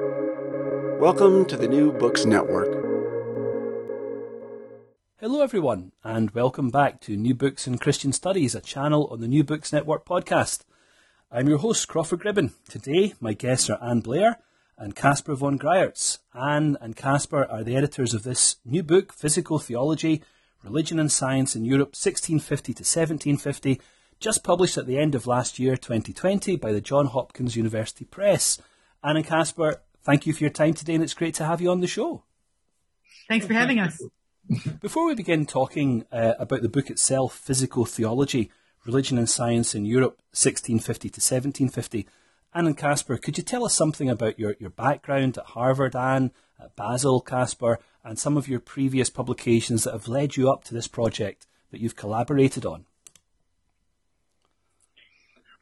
Welcome to the New Books Network. Hello, everyone, and welcome back to New Books in Christian Studies, a channel on the New Books Network podcast. I'm your host, Crawford Gribben. Today, my guests are Ann Blair and Kaspar von Greyerz. Ann and Kaspar are the editors of this new book, Physical Theology Religion and Science in Europe 1650 to 1750, just published at the end of last year, 2020, by the Johns Hopkins University Press. Ann and Kaspar, thank you for your time today, and it's great to have you on the show. Thanks for having us. Before we begin talking uh, about the book itself, Physical Theology Religion and Science in Europe, 1650 to 1750. Ann and Kaspar, could you tell us something about your, your background at Harvard, Ann, at Basel, Kaspar, and some of your previous publications that have led you up to this project that you've collaborated on?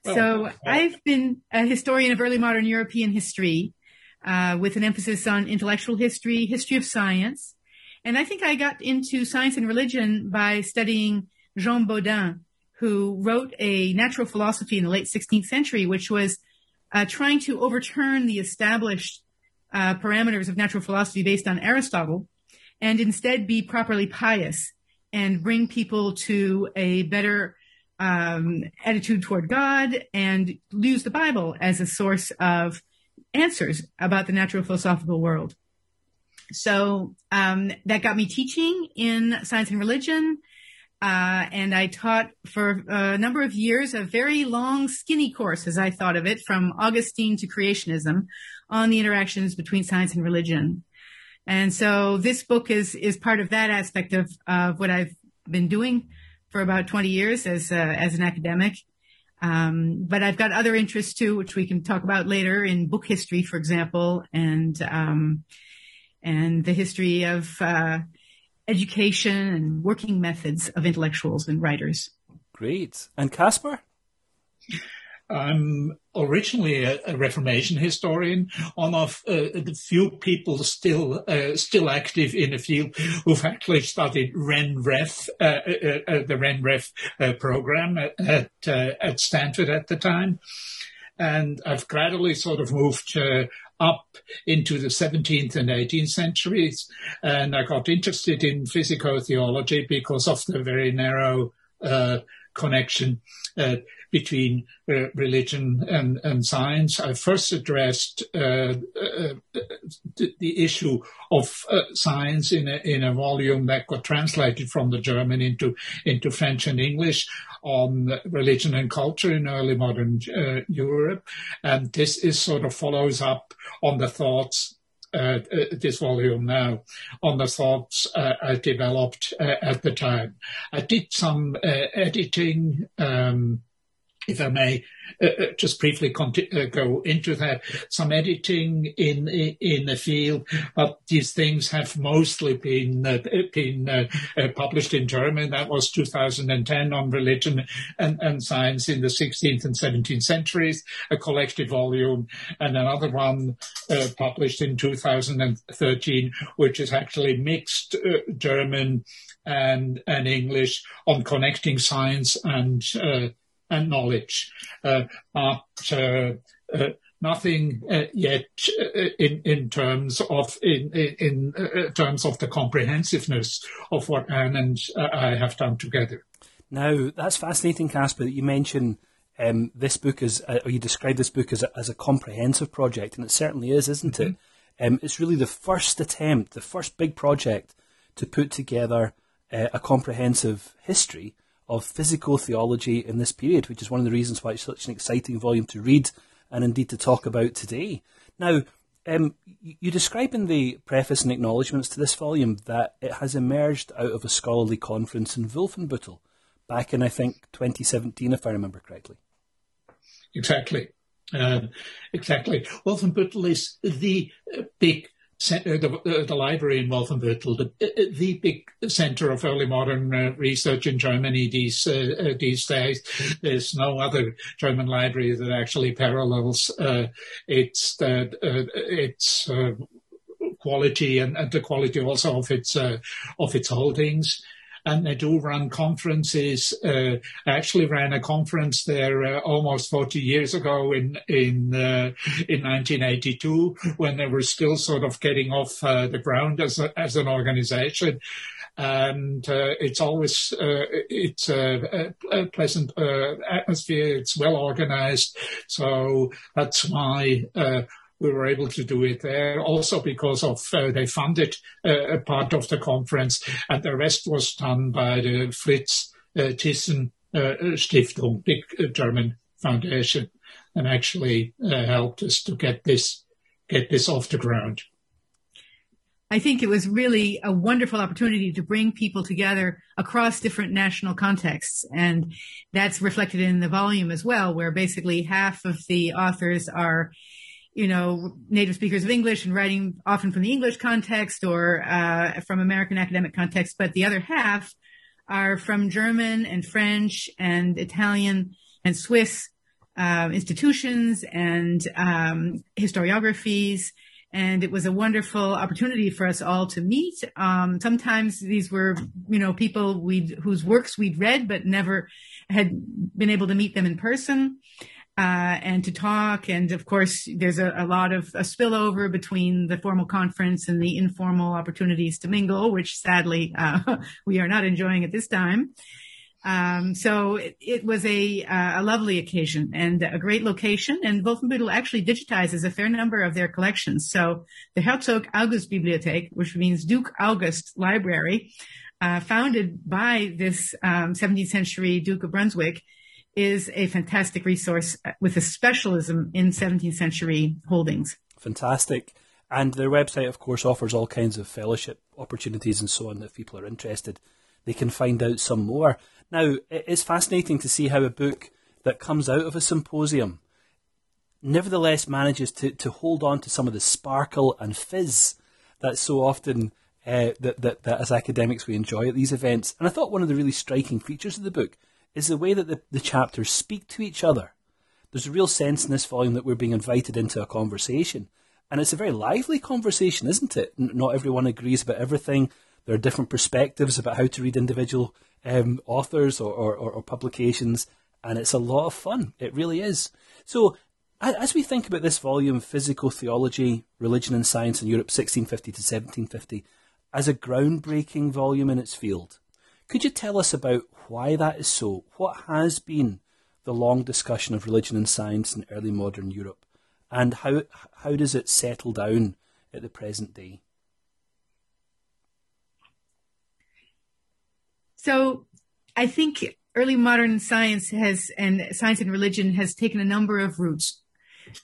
So, I've been a historian of early modern European history uh, with an emphasis on intellectual history, history of science. And I think I got into science and religion by studying Jean Bodin, who wrote a natural philosophy in the late 16th century, which was uh, trying to overturn the established uh, parameters of natural philosophy based on Aristotle and instead be properly pious and bring people to a better um, attitude toward God and use the Bible as a source of answers about the natural philosophical world. So um, that got me teaching in science and religion. Uh, and I taught for a number of years a very long, skinny course, as I thought of it, from Augustine to creationism on the interactions between science and religion. And so this book is, is part of that aspect of, of what I've been doing for about 20 years as, as an academic. Um, but I've got other interests too, which we can talk about later in book history, for example, and, um, and the history of, uh, education and working methods of intellectuals and writers. Great. And Kaspar? I'm originally a, a, Reformation historian, one of uh, the few people still uh, still active in the field who've actually studied RenRef, uh, uh, uh the RenRef uh, program at at Stanford at the time, and I've gradually sort of moved up into the 17th and 18th centuries, and I got interested in physical theology because of the very narrow connection between uh, religion and, and science. I first addressed uh, uh the, the, issue of uh, science in a, in a volume that got translated from the German into into French and English on religion and culture in early modern uh, Europe, and this is sort of follows up on the thoughts uh, this volume now on the thoughts uh, I developed uh, at the time. I did some editing. Um, if I may uh, uh just briefly uh, go into that, some editing in in the field, but these things have mostly been uh, been uh, uh published in German. That was 2010 on religion and, and science in the 16th and 17th centuries, a collected volume, and another one published in 2013, which is actually mixed German and and English on connecting science and and knowledge, uh, but uh, uh, nothing yet in in terms of in in, terms of the comprehensiveness of what Ann and I have done together. Now that's fascinating, Kaspar, that you mention. Um, this book is, uh, or you describe this book as a, as a comprehensive project, and it certainly is, isn't mm-hmm. it? Um, it's really the first attempt, the first big project to put together uh, a comprehensive history of physical theology in this period, which is one of the reasons why it's such an exciting volume to read and indeed to talk about today. Now, um, you describe in the preface and acknowledgements to this volume that it has emerged out of a scholarly conference in Wolfenbüttel back in, I think, 2017, if I remember correctly. Exactly. Uh, exactly. Wolfenbüttel is the big the, uh, the, library in Wolfenbüttel, the, uh, the big center of early modern uh, research in Germany these uh, these days. There's no other German library that actually parallels uh, its its quality and, and, the quality also of its of its holdings. And they do run conferences. Uh, I actually ran a conference there uh, almost 40 years ago in in uh, in 1982 when they were still sort of getting off uh, the ground as a, as an organization. And uh, it's always uh, it's a, a pleasant atmosphere. It's well organized, so that's why we were able to do it there also because of uh, they funded uh, a part of the conference and the rest was done by the Fritz uh, Thyssen uh, Stiftung, big uh, German foundation, and actually uh, helped us to get this get this off the ground. I think it was really a wonderful opportunity to bring people together across different national contexts. And that's reflected in the volume as well, where basically half of the authors are you know, native speakers of English and writing often from the English context or uh, from American academic context, but the other half are from German and French and Italian and Swiss uh, institutions and um, historiographies. And it was a wonderful opportunity for us all to meet. Um, sometimes these were, you know, people we whose works we'd read but never had been able to meet them in person uh, and to talk. And of course, there's a, a lot of a spillover between the formal conference and the informal opportunities to mingle, which sadly uh, we are not enjoying at this time. Um, so it, it was a, uh, a lovely occasion and a great location. And Wolfenbüttel actually digitizes a fair number of their collections. So the Herzog August Bibliothek, which means Duke August Library, uh, founded by this um, 17th century Duke of Brunswick, is a fantastic resource with a specialism in 17th century holdings. Fantastic. And their website, of course, offers all kinds of fellowship opportunities and so on. If people are interested, they can find out some more. Now, it's fascinating to see how a book that comes out of a symposium nevertheless manages to, to hold on to some of the sparkle and fizz that so often uh, that, that, that as academics we enjoy at these events. And I thought one of the really striking features of the book is the way that the, the chapters speak to each other. There's a real sense in this volume that we're being invited into a conversation. And it's a very lively conversation, isn't it? Not everyone agrees about everything. There are different perspectives about how to read individual um, authors or, or, or, publications, and it's a lot of fun. It really is. So, as we think about this volume, Physical Theology, Religion and Science in Europe, 1650 to 1750, as a groundbreaking volume in its field, could you tell us about why that is so? What has been the long discussion of religion and science in early modern Europe? And how, how does it settle down at the present day? So I think early modern science has, and science and religion has taken a number of routes.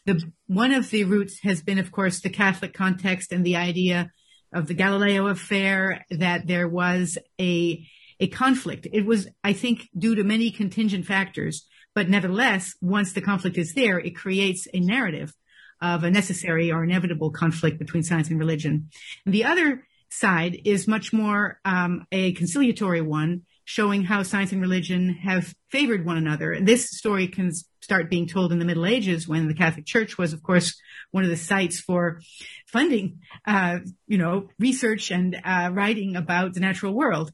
The, one of the roots has been, of course, the Catholic context and the idea of the Galileo affair that there was a a conflict. It was, I think, due to many contingent factors, but nevertheless, once the conflict is there, it creates a narrative of a necessary or inevitable conflict between science and religion. And the other side is much more um, a conciliatory one, showing how science and religion have favored one another. And this story can start being told in the Middle Ages when the Catholic Church was, of course, one of the sites for funding, uh, you know, research and uh, writing about the natural world.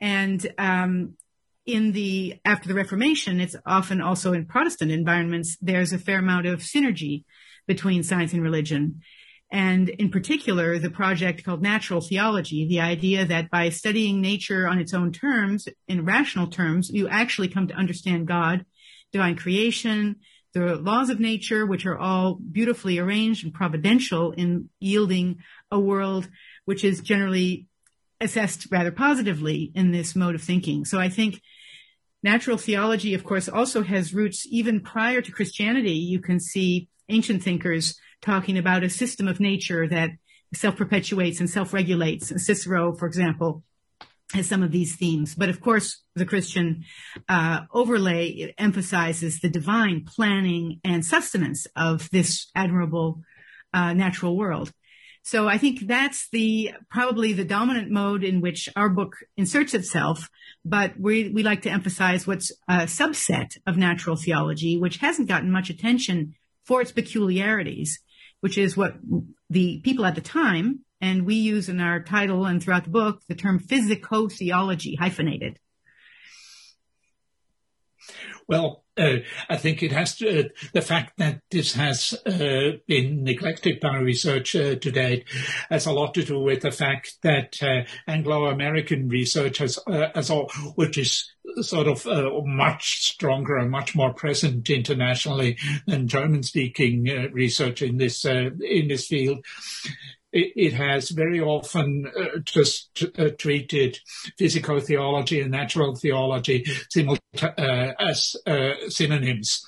And um, in the after the Reformation, it's often also in Protestant environments. There's a fair amount of synergy between science and religion. And in particular, the project called natural theology, the idea that by studying nature on its own terms, in rational terms, you actually come to understand God, divine creation, the laws of nature, which are all beautifully arranged and providential in yielding a world which is generally assessed rather positively in this mode of thinking. So I think natural theology, of course, also has roots even prior to Christianity. You can see ancient thinkers talking about a system of nature that self-perpetuates and self-regulates. Cicero, for example, has some of these themes. But of course, the Christian uh, overlay emphasizes the divine planning and sustenance of this admirable uh, natural world. So I think that's the probably the dominant mode in which our book inserts itself. But we we like to emphasize what's a subset of natural theology, which hasn't gotten much attention for its peculiarities, which is what the people at the time and we use in our title and throughout the book the term physico-theology hyphenated. Well, uh, I think it has to, uh, the fact that this has uh, been neglected by research uh, to date has a lot to do with the fact that uh, Anglo-American research has, uh, has all, which is sort of much stronger and much more present internationally than German-speaking research in this in this field, it, it has very often uh, just uh, treated physical theology and natural theology simulta- uh, as uh, synonyms.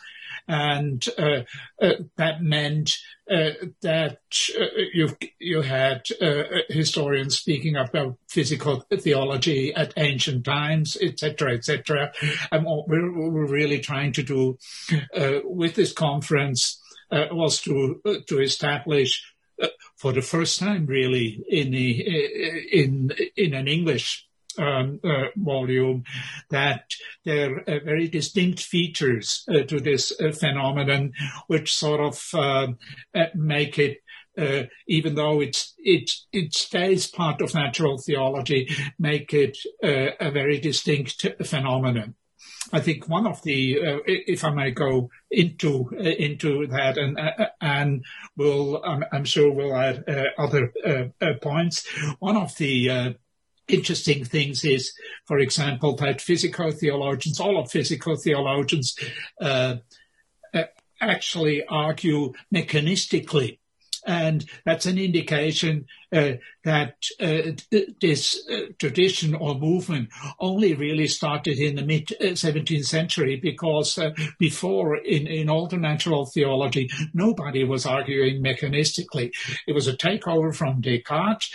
And uh, uh, that meant that you you had historians speaking about physical theology at ancient times, etc., etc. And what we're, we're, really trying to do with this conference was to to establish for the first time really in the, in in an English um, uh, volume that there are very distinct features uh, to this uh, phenomenon, which sort of um, uh, make it. Uh, even though it's it it stays part of natural theology, make it uh, a very distinct phenomenon. I think one of the, uh, if I may go into uh, into that, and uh, and will I'm, I'm, sure we'll add uh, other uh, uh, points. One of the interesting things is, for example, that physical theologians, all of physical theologians, actually argue mechanistically and that's an indication uh, that uh, this uh, tradition or movement only really started in the mid 17th uh, century because uh, before in, in natural theology, nobody was arguing mechanistically. It was a takeover from Descartes.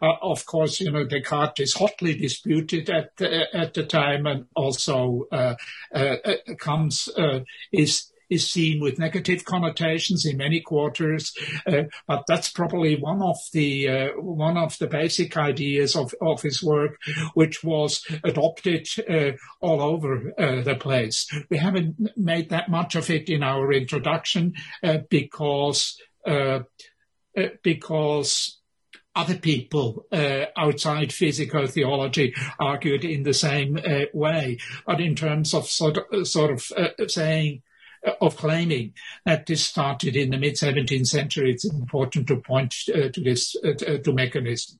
Of course, you know, Descartes is hotly disputed at the, at the time and also comes, is is seen with negative connotations in many quarters, uh, but that's probably one of the uh, one of the basic ideas of, of his work, which was adopted uh, all over uh, the place. We haven't made that much of it in our introduction uh, because uh, because other people uh, outside physical theology argued in the same uh, way. But in terms of sort of, sort of uh, saying of claiming that this started in the mid 17th century. It's important to point uh, to this uh, uh, to mechanism.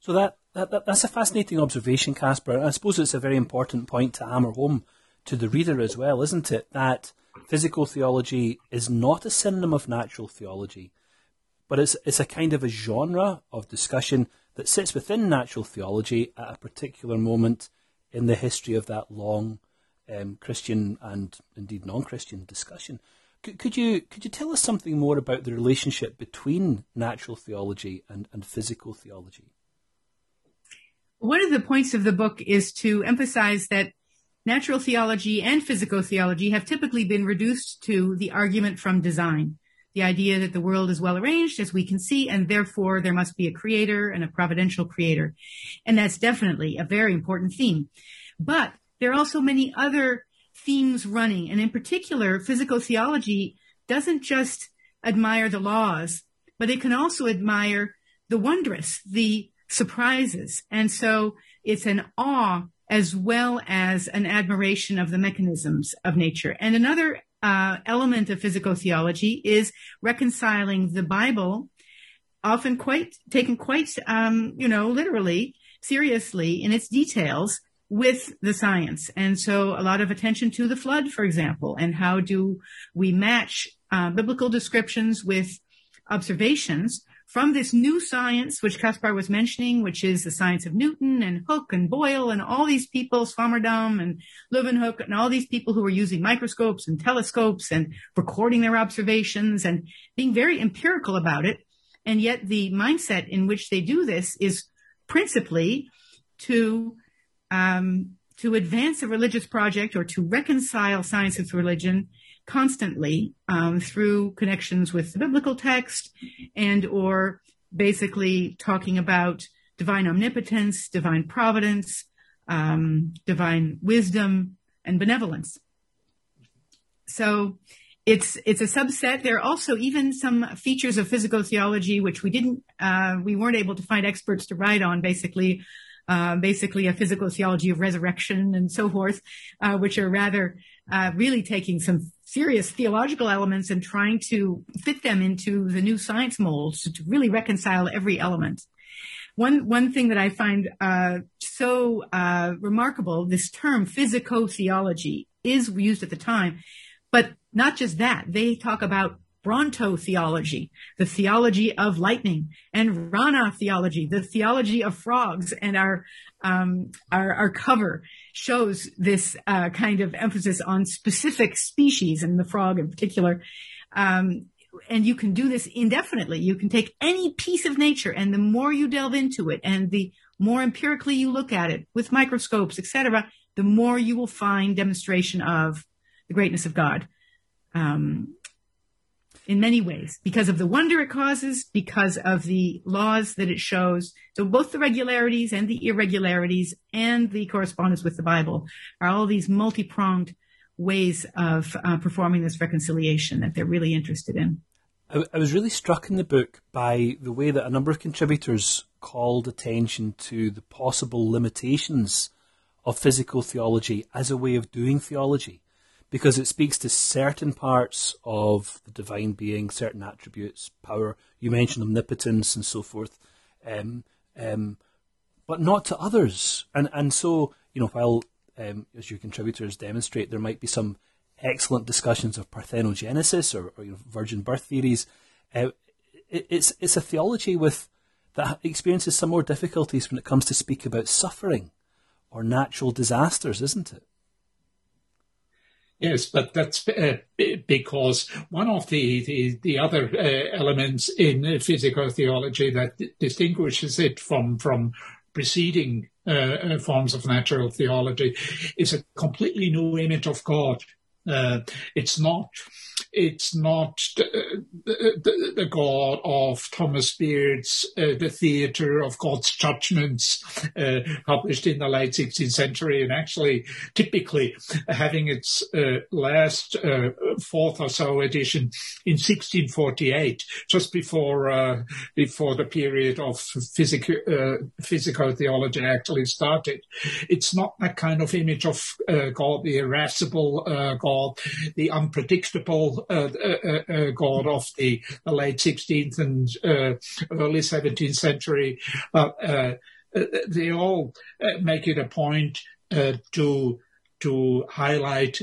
So that, that, that's a fascinating observation, Kaspar. I suppose it's a very important point to hammer home to the reader as well, isn't it? That physical theology is not a synonym of natural theology, but it's it's a kind of a genre of discussion that sits within natural theology at a particular moment in the history of that long um, Christian and indeed non-Christian discussion. Could, could, you could you tell us something more about the relationship between natural theology and, and physical theology? One of the points of the book is to emphasize that natural theology and physical theology have typically been reduced to the argument from design. The idea that the world is well arranged as we can see, and therefore there must be a creator and a providential creator. And that's definitely a very important theme. But there are also many other themes running. And in particular, physical theology doesn't just admire the laws, but it can also admire the wondrous, the surprises. And so it's an awe as well as an admiration of the mechanisms of nature. And another uh, element of physical theology is reconciling the Bible, often quite taken quite, um, you know, literally, seriously in its details, with the science. And so a lot of attention to the flood, for example, and how do we match uh, biblical descriptions with observations from this new science, which Kaspar was mentioning, which is the science of Newton and Hooke and Boyle and all these people, Swammerdam and Leeuwenhoek and all these people who were using microscopes and telescopes and recording their observations and being very empirical about it. And yet the mindset in which they do this is principally to um, to advance a religious project or to reconcile science with religion constantly um, through connections with the biblical text and or basically talking about divine omnipotence, divine providence, um, divine wisdom, and benevolence. So it's it's a subset. There are also even some features of physical theology which we didn't uh, we weren't able to find experts to write on. Basically, uh, basically a physical theology of resurrection and so forth, uh, which are rather uh, really taking some serious theological elements and trying to fit them into the new science molds to really reconcile every element. One one thing that I find uh, so uh, remarkable, this term physico-theology is used at the time, but not just that. They talk about Bronto theology, the theology of lightning, and Rana theology, the theology of frogs. And our um, our, our, cover shows this uh, kind of emphasis on specific species, and the frog in particular. Um, and you can do this indefinitely. You can take any piece of nature, and the more you delve into it, and the more empirically you look at it with microscopes, etc., the more you will find demonstration of the greatness of God. Um, in many ways because of the wonder it causes, because of the laws that it shows. So both the regularities and the irregularities and the correspondence with the Bible are all these multi-pronged ways of uh, performing this reconciliation that they're really interested in. I, I was really struck in the book by the way that a number of contributors called attention to the possible limitations of physical theology as a way of doing theology because it speaks to certain parts of the divine being, certain attributes, power. You mentioned omnipotence and so forth, um, um, but not to others. And and so you know, while um, as your contributors demonstrate, there might be some excellent discussions of parthenogenesis or, or you know, virgin birth theories. Uh, it, it's it's a theology with that experiences some more difficulties when it comes to speak about suffering or natural disasters, isn't it? Yes, but that's uh, because one of the, the, the other uh, elements in physical theology that distinguishes it from, from preceding uh, uh, forms of natural theology is a completely new image of God. Uh, it's not it's not the, the, the, God of Thomas Beard's uh, The Theatre of God's Judgments, uh, published in the late 16th century, and actually typically having its uh, last uh, fourth or so edition in 1648, just before uh, before the period of physical uh, physical theology actually started. It's not that kind of image of God, the irascible God, the unpredictable uh, uh, uh, uh, god of the, the, late 16th and uh, early 17th century. Uh, they all make it a point to to highlight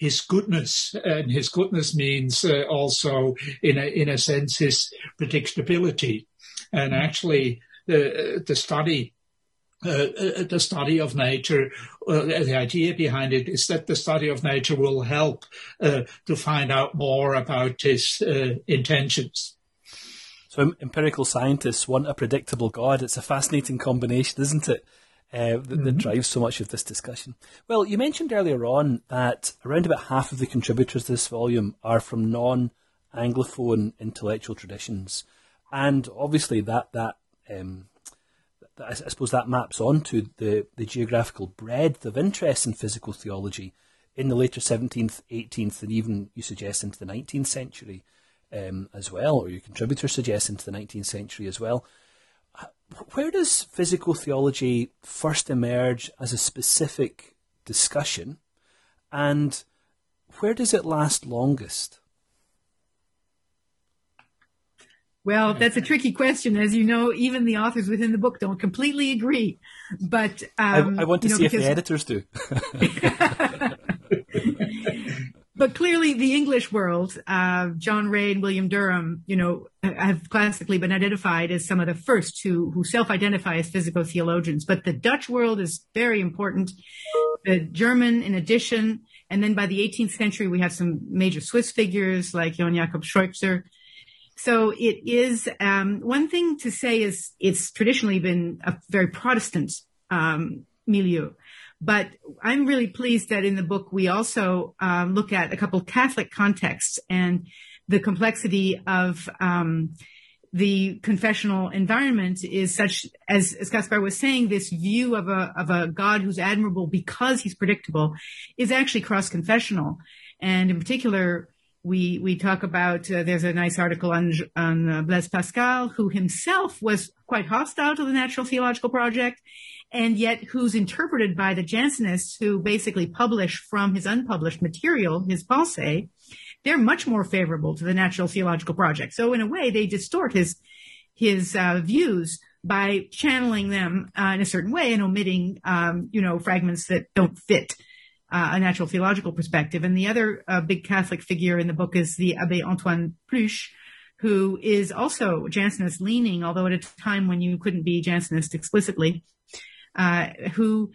his goodness, and his goodness means uh, also, in a in a sense, his predictability. And mm-hmm. actually, the the study uh, uh, the study of nature, uh, the idea behind it is that the study of nature will help uh, to find out more about his uh, intentions. So, empirical scientists want a predictable God. It's a fascinating combination, isn't it? Uh, that, mm-hmm. that, drives so much of this discussion. Well, you mentioned earlier on that around about half of the contributors to this volume are from non Anglophone intellectual traditions. And obviously, that, that um, I, suppose that maps onto the, the geographical breadth of interest in physical theology in the later 17th, 18th, and even you suggest into the 19th century um, as well, or your contributor suggests into the 19th century as well. Where does physical theology first emerge as a specific discussion, and where does it last longest? Well, that's a tricky question. As you know, even the authors within the book don't completely agree. But um, I, I, want to know, see because... if the editors do. but clearly, the English world, uh, John Ray and William Derham, you know, have classically been identified as some of the first who who self-identify as physical theologians. But the Dutch world is very important. The German, in addition, and then by the 18th century, we have some major Swiss figures like Johann Jakob Scheuchzer so it is um, one thing to say is it's traditionally been a very Protestant um, milieu, but I'm really pleased that in the book we also um, look at a couple Catholic contexts and the complexity of um, the confessional environment is such as, as Kaspar was saying, this view of a of a God who's admirable because he's predictable is actually cross confessional. And in particular, we we talk about uh, there's a nice article on on uh, Blaise Pascal, who himself was quite hostile to the Natural Theological Project, and yet who's interpreted by the Jansenists, who basically publish from his unpublished material, his pensée, they're much more favorable to the Natural Theological Project. So in a way, they distort his his uh, views by channeling them uh, in a certain way and omitting, um, you know, fragments that don't fit uh, a natural theological perspective. And the other uh, big Catholic figure in the book is the Abbe Antoine Pluche, who is also Jansenist leaning, although at a time when you couldn't be Jansenist explicitly, uh, who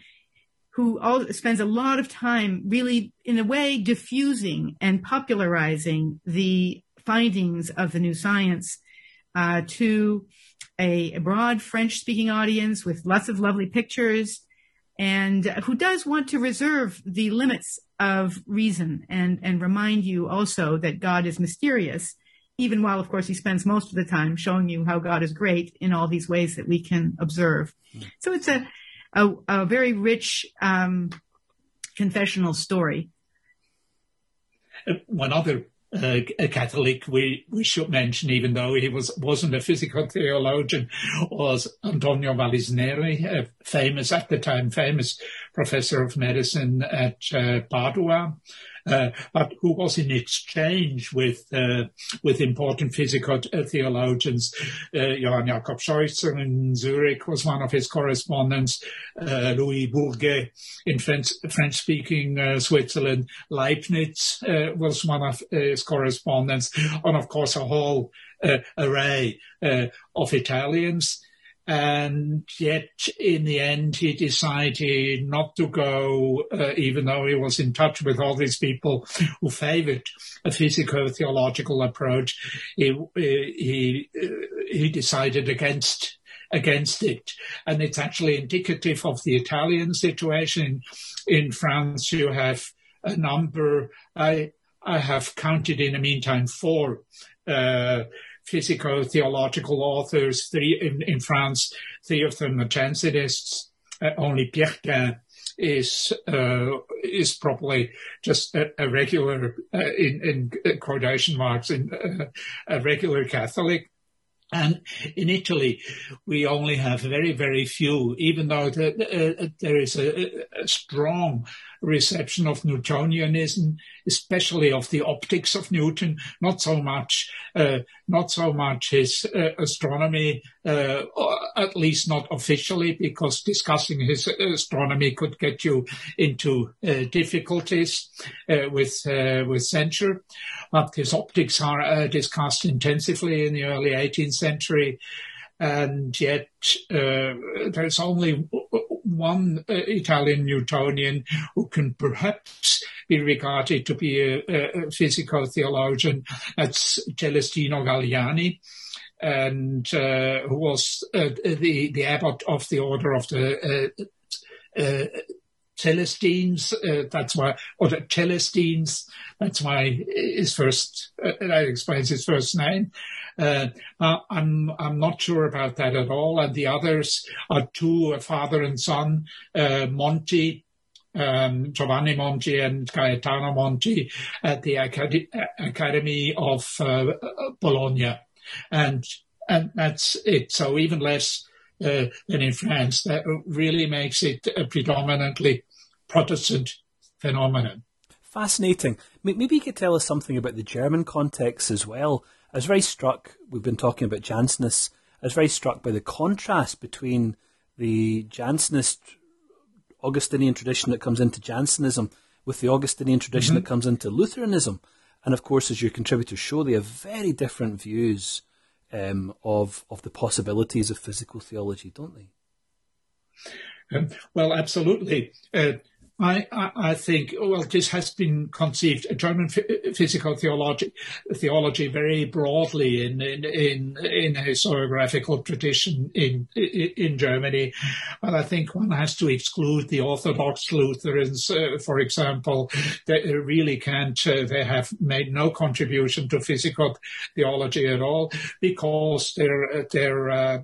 who all, spends a lot of time really, in a way, diffusing and popularizing the findings of the new science uh, to a, a broad French-speaking audience with lots of lovely pictures, and who does want to reserve the limits of reason and and remind you also that God is mysterious, even while of course he spends most of the time showing you how God is great in all these ways that we can observe. So it's a a, a very rich um, confessional story. One other uh, a Catholic we, we should mention, even though he was, wasn't a physical theologian, was Antonio Vallisneri, a famous, at the time, famous professor of medicine at uh, Padua but who was in exchange with uh, with important physical uh, theologians. Uh, Johann Jakob Scheuchzer in Zurich was one of his correspondents. Uh, Louis Bourguet in French, French-speaking uh, Switzerland. Leibniz was one of his correspondents, and of course a whole array of Italians and yet in the end he decided not to go, uh, even though he was in touch with all these people who favored a physico-theological approach. He he uh, he decided against against it, and it's actually indicative of the Italian situation. In France, you have a number. I I have counted in the meantime four. Uh, physico-theological authors, three in, in France, three of them are Jansenists. Uh, only Pierre is uh, is probably just a, a regular uh, in, in quotation marks in uh, a regular Catholic. And in Italy, we only have very, very few, even though the, uh, there is a, a, strong reception of Newtonianism, especially of the optics of Newton, not so much, uh, not so much his uh, astronomy, uh, at least not officially, because discussing his astronomy could get you into uh, difficulties uh, with with censure. But his optics are discussed intensively in the early 18th century and yet uh, there's only one uh, Italian Newtonian who can perhaps be regarded to be a, a physical theologian. That's Celestino Galiani. And uh, who was uh, the the abbot of the order of the uh, uh, Celestines, uh, that's why, or the Celestines, that's why his first, uh, that explains his first name. Uh, I'm, I'm not sure about that at all. And the others are two, a father and son, uh, Monti, um, Giovanni Monti and Gaetano Monti at the Acad- Academy of uh, Bologna. And, and that's it. So even less uh, than in France. That really makes it a predominantly Protestant phenomenon. Fascinating. Maybe you could tell us something about the German context as well. I was very struck, we've been talking about Jansenists, I was very struck by the contrast between the Jansenist Augustinian tradition that comes into Jansenism with the Augustinian tradition mm-hmm. that comes into Lutheranism. And of course, as your contributors show, they have very different views um, of of the possibilities of physical theology, don't they? Um, well, absolutely. Uh, I, I, think, well, this has been conceived, German physical theology, theology very broadly in, in, in, in a historiographical tradition in, in Germany. But I think one has to exclude the Orthodox Lutherans, uh, for example. They really can't, uh, they have made no contribution to physical theology at all because their, their, uh,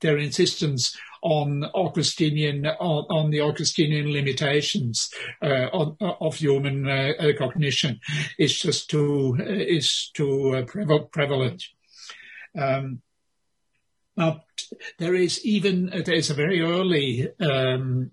their insistence on Augustinian on, on the Augustinian limitations uh, on, of human uh, cognition is just too is too prevalent. Um, there is even there is a very early um,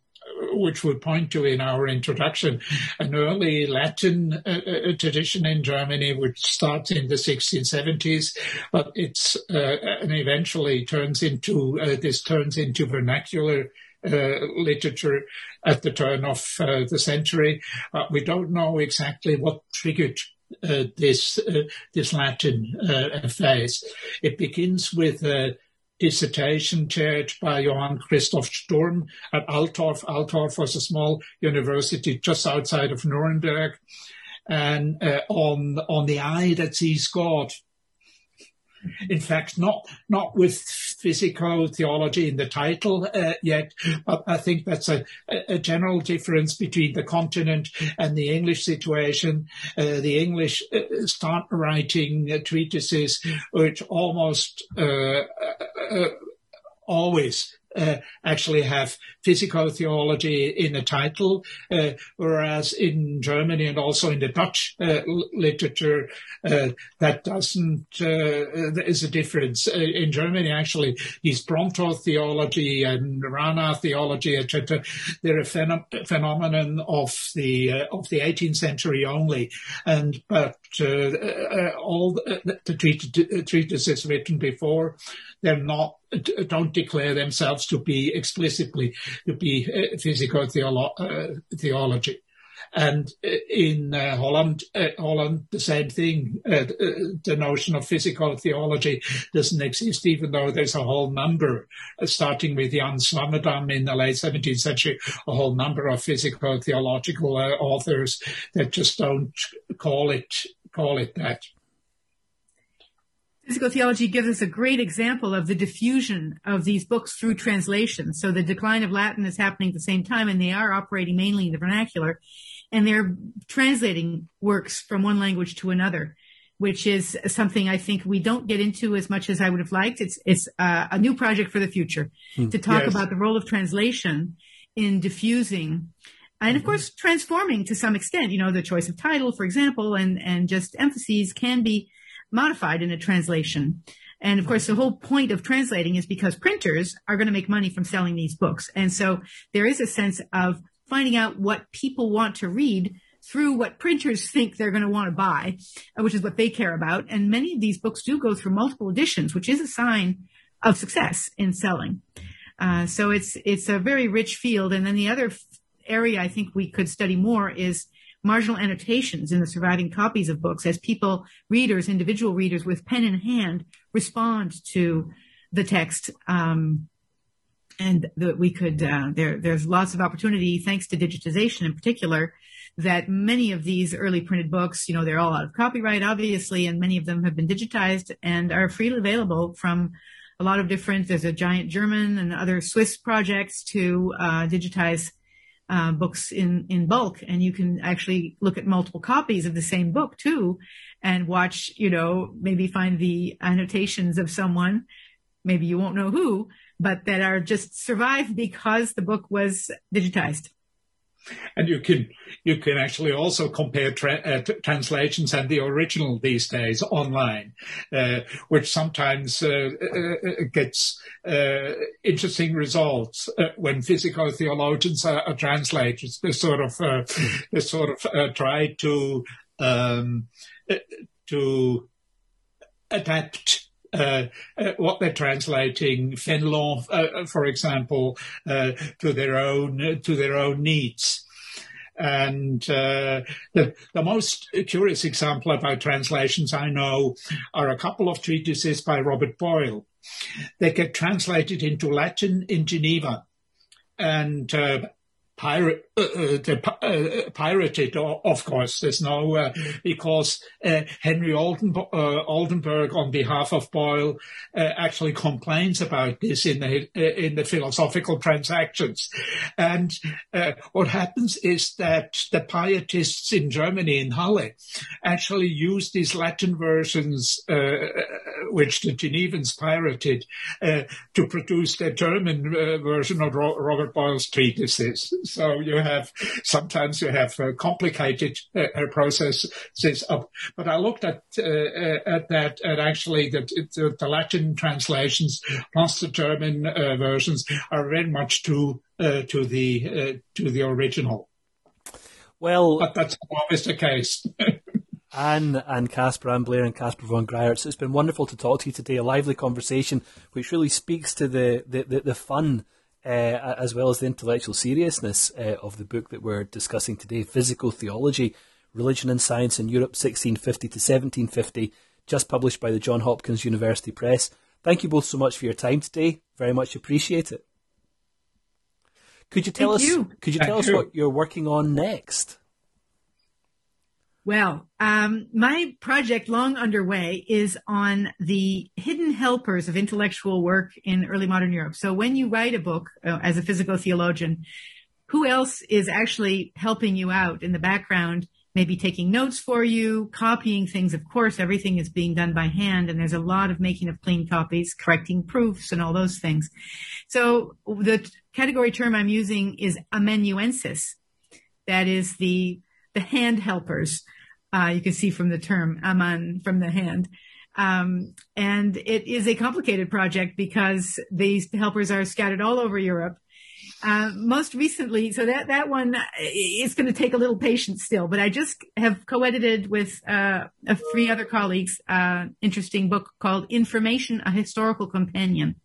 which we point to in our introduction, an early Latin uh, uh, tradition in Germany, which starts in the 1670s, but it's uh, and eventually turns into uh, this turns into vernacular uh, literature at the turn of uh, the century. we don't know exactly what triggered uh, this uh, this Latin phase. It begins with dissertation chaired by Johann Christoph Sturm at Altorf. Altorf was a small university just outside of Nuremberg, and uh, on on the eye that sees God. In fact, not not with physical theology in the title uh, yet, but I think that's a, a, general difference between the continent and the English situation. Uh, the English uh, start writing treatises which almost uh, uh, always uh, actually have physical theology in the title, uh, whereas in Germany and also in the Dutch uh, literature, uh, that doesn't, uh, there is a difference. in Germany, actually, these Bronto theology and Rana theology, etc., they're a phenom- phenomenon of the of the 18th century only, and but all the, the treatises written before, they're not don't declare themselves to be explicitly to be uh, physical theolo- uh, theology. And uh, in uh, Holland, uh, Holland, the same thing. Uh, the notion of physical theology doesn't exist, even though there's a whole number, starting with Jan Swammerdam in the late 17th century, a whole number of physical theological authors that just don't call it call it that. Physical theology gives us a great example of the diffusion of these books through translation. So the decline of Latin is happening at the same time, and they are operating mainly in the vernacular, and they're translating works from one language to another, which is something I think we don't get into as much as I would have liked. It's it's uh, a new project for the future hmm. to talk yes. about the role of translation in diffusing and of mm-hmm. course transforming to some extent you know the choice of title for example and and just emphases can be modified in a translation. And of course, the whole point of translating is because printers are going to make money from selling these books. And so there is a sense of finding out what people want to read through what printers think they're going to want to buy, uh, which is what they care about. And many of these books do go through multiple editions, which is a sign of success in selling. Uh, so it's it's a very rich field. And then the other area I think we could study more is marginal annotations in the surviving copies of books as people, readers, individual readers with pen in hand respond to the text. Um, and that we could, uh, there, there's lots of opportunity thanks to digitization in particular that many of these early printed books, you know, they're all out of copyright, obviously, and many of them have been digitized and are freely available from a lot of different, there's a giant German and other Swiss projects to uh, digitize uh, books in in bulk, and you can actually look at multiple copies of the same book too, and watch. You know, maybe find the annotations of someone, maybe you won't know who, but that are just survived because the book was digitized and you can you can actually also compare tra- uh, t- translations and the original these days online, uh, which sometimes uh, uh, uh gets uh, interesting results when physical theologians are, are translators. They sort of they sort of try to um, to adapt what they're translating, Fénelon, uh, for example, uh, to their own to their own needs. And uh, the, the most curious example about translations I know are a couple of treatises by Robert Boyle. They get translated into Latin in Geneva, and uh, pirate, uh, uh uh, pirated, of course. There's no, uh, because uh, Henry Oldenburg, uh, Oldenburg, on behalf of Boyle, actually complains about this in the in the philosophical transactions. And what happens is that the pietists in Germany, in Halle, actually use these Latin versions, which the Genevans pirated, to produce their German version of Robert Boyle's treatises so you have sometimes you have uh, complicated uh, uh processes. but I looked at at that and actually the, the, the, Latin translations plus the German versions are very much to to the to the original. Well, but that's always the case. Ann and Kaspar, Ann Blair and Kaspar von Greyerz. It's been wonderful to talk to you today. A lively conversation, which really speaks to the, the, the, the fun uh, as well as the intellectual seriousness uh, of the book that we're discussing today, Physical Theology, Religion and Science in Europe, 1650 to 1750, just published by the Johns Hopkins University Press. Thank you both so much for your time today. Very much appreciate it. Could you tell Thank us? You. Could you tell us what you're working on next? Well, um, my project, long underway, is on the hidden helpers of intellectual work in early modern Europe. So when you write a book uh, as a physical theologian, who else is actually helping you out in the background, maybe taking notes for you, copying things? Of course, everything is being done by hand, and there's a lot of making of clean copies, correcting proofs, and all those things. So the category term I'm using is amanuensis. That is the the hand helpers uh, you can see from the term aman from the hand. Um, and it is a complicated project because these helpers are scattered all over Europe. Uh, most recently, so that, that one is going to take a little patience still, but I just have co-edited with, uh, three other colleagues, uh, interesting book called Information, a Historical Companion,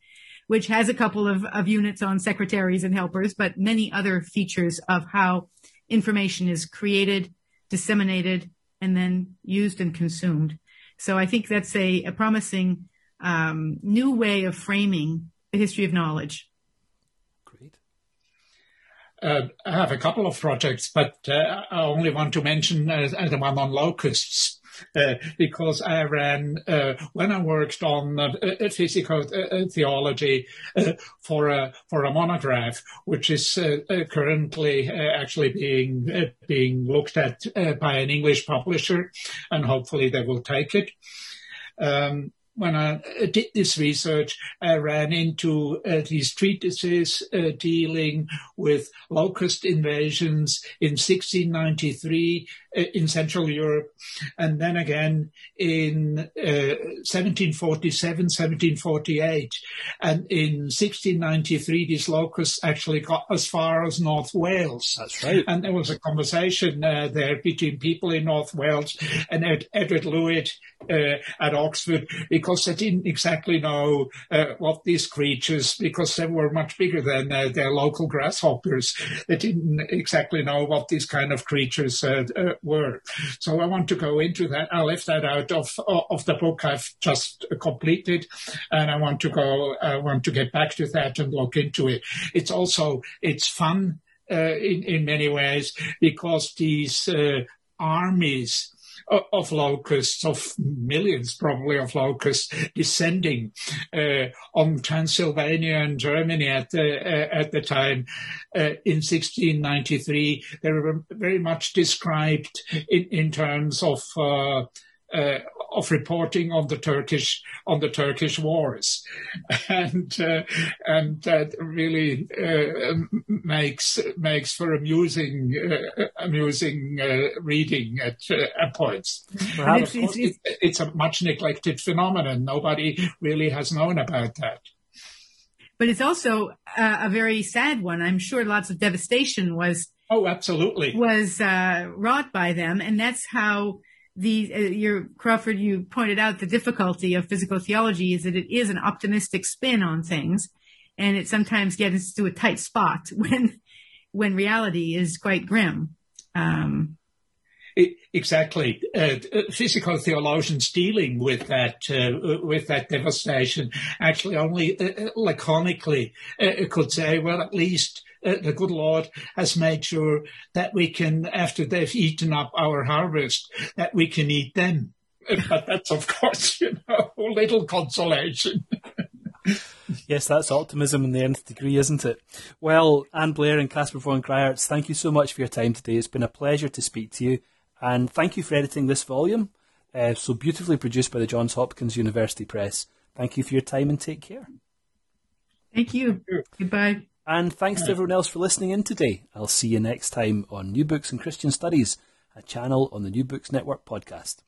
which has a couple of, of units on secretaries and helpers, but many other features of how information is created, disseminated, and then used and consumed. So I think that's a, a promising um, new way of framing the history of knowledge. Great. Uh, I have a couple of projects, but uh, I only want to mention uh, the one on locusts. Uh, because I ran uh, when I worked on uh, physical theology for a for a monograph, which is currently actually being being looked at by an English publisher, and hopefully they will take it. Um, when I did this research, I ran into uh, these treatises uh, dealing with locust invasions in 1693 uh, in Central Europe, and then again in 1747, uh, 1748. And in 1693, these locusts actually got as far as North Wales. That's right. And there was a conversation uh, there between people in North Wales and Ed- Edward Lhuyd uh, at Oxford because they didn't exactly know uh, what these creatures, because they were much bigger than uh, their local grasshoppers, they didn't exactly know what these kind of creatures uh, uh, were. So I want to go into that. I left that out of of the book I've just completed, and I want to go. I want to get back to that and look into it. It's also it's fun. Uh, in, in many ways, because these armies of locusts, of millions probably of locusts descending uh, on Transylvania and Germany at the, uh, at the time uh, in 1693. They were very much described in, in terms of uh, uh, of reporting on the Turkish on the Turkish wars, and uh, and that really uh, makes makes for amusing uh, amusing uh, reading at, uh, at points. It's, it's, it's, a much neglected phenomenon. Nobody really has known about that. But it's also a very sad one. I'm sure lots of devastation was. Oh, absolutely. Was wrought by them, and that's how the uh, your Crawford, you pointed out the difficulty of physical theology is that it is an optimistic spin on things, and it sometimes gets to a tight spot when when reality is quite grim. Um, exactly. Uh, physical theologians dealing with that uh, with that devastation actually only uh, laconically could say, well, at least the good Lord has made sure that we can, after they've eaten up our harvest, that we can eat them. But that's, of course, you know, little consolation. yes, that's optimism in the nth degree, isn't it? Well, Ann Blair and Kaspar von Greyerz, thank you so much for your time today. It's been a pleasure to speak to you, and thank you for editing this volume, uh, so beautifully produced by the Johns Hopkins University Press. Thank you for your time and take care. Thank you. Goodbye. And thanks to everyone else for listening in today. I'll see you next time on New Books and Christian Studies, a channel on the New Books Network podcast.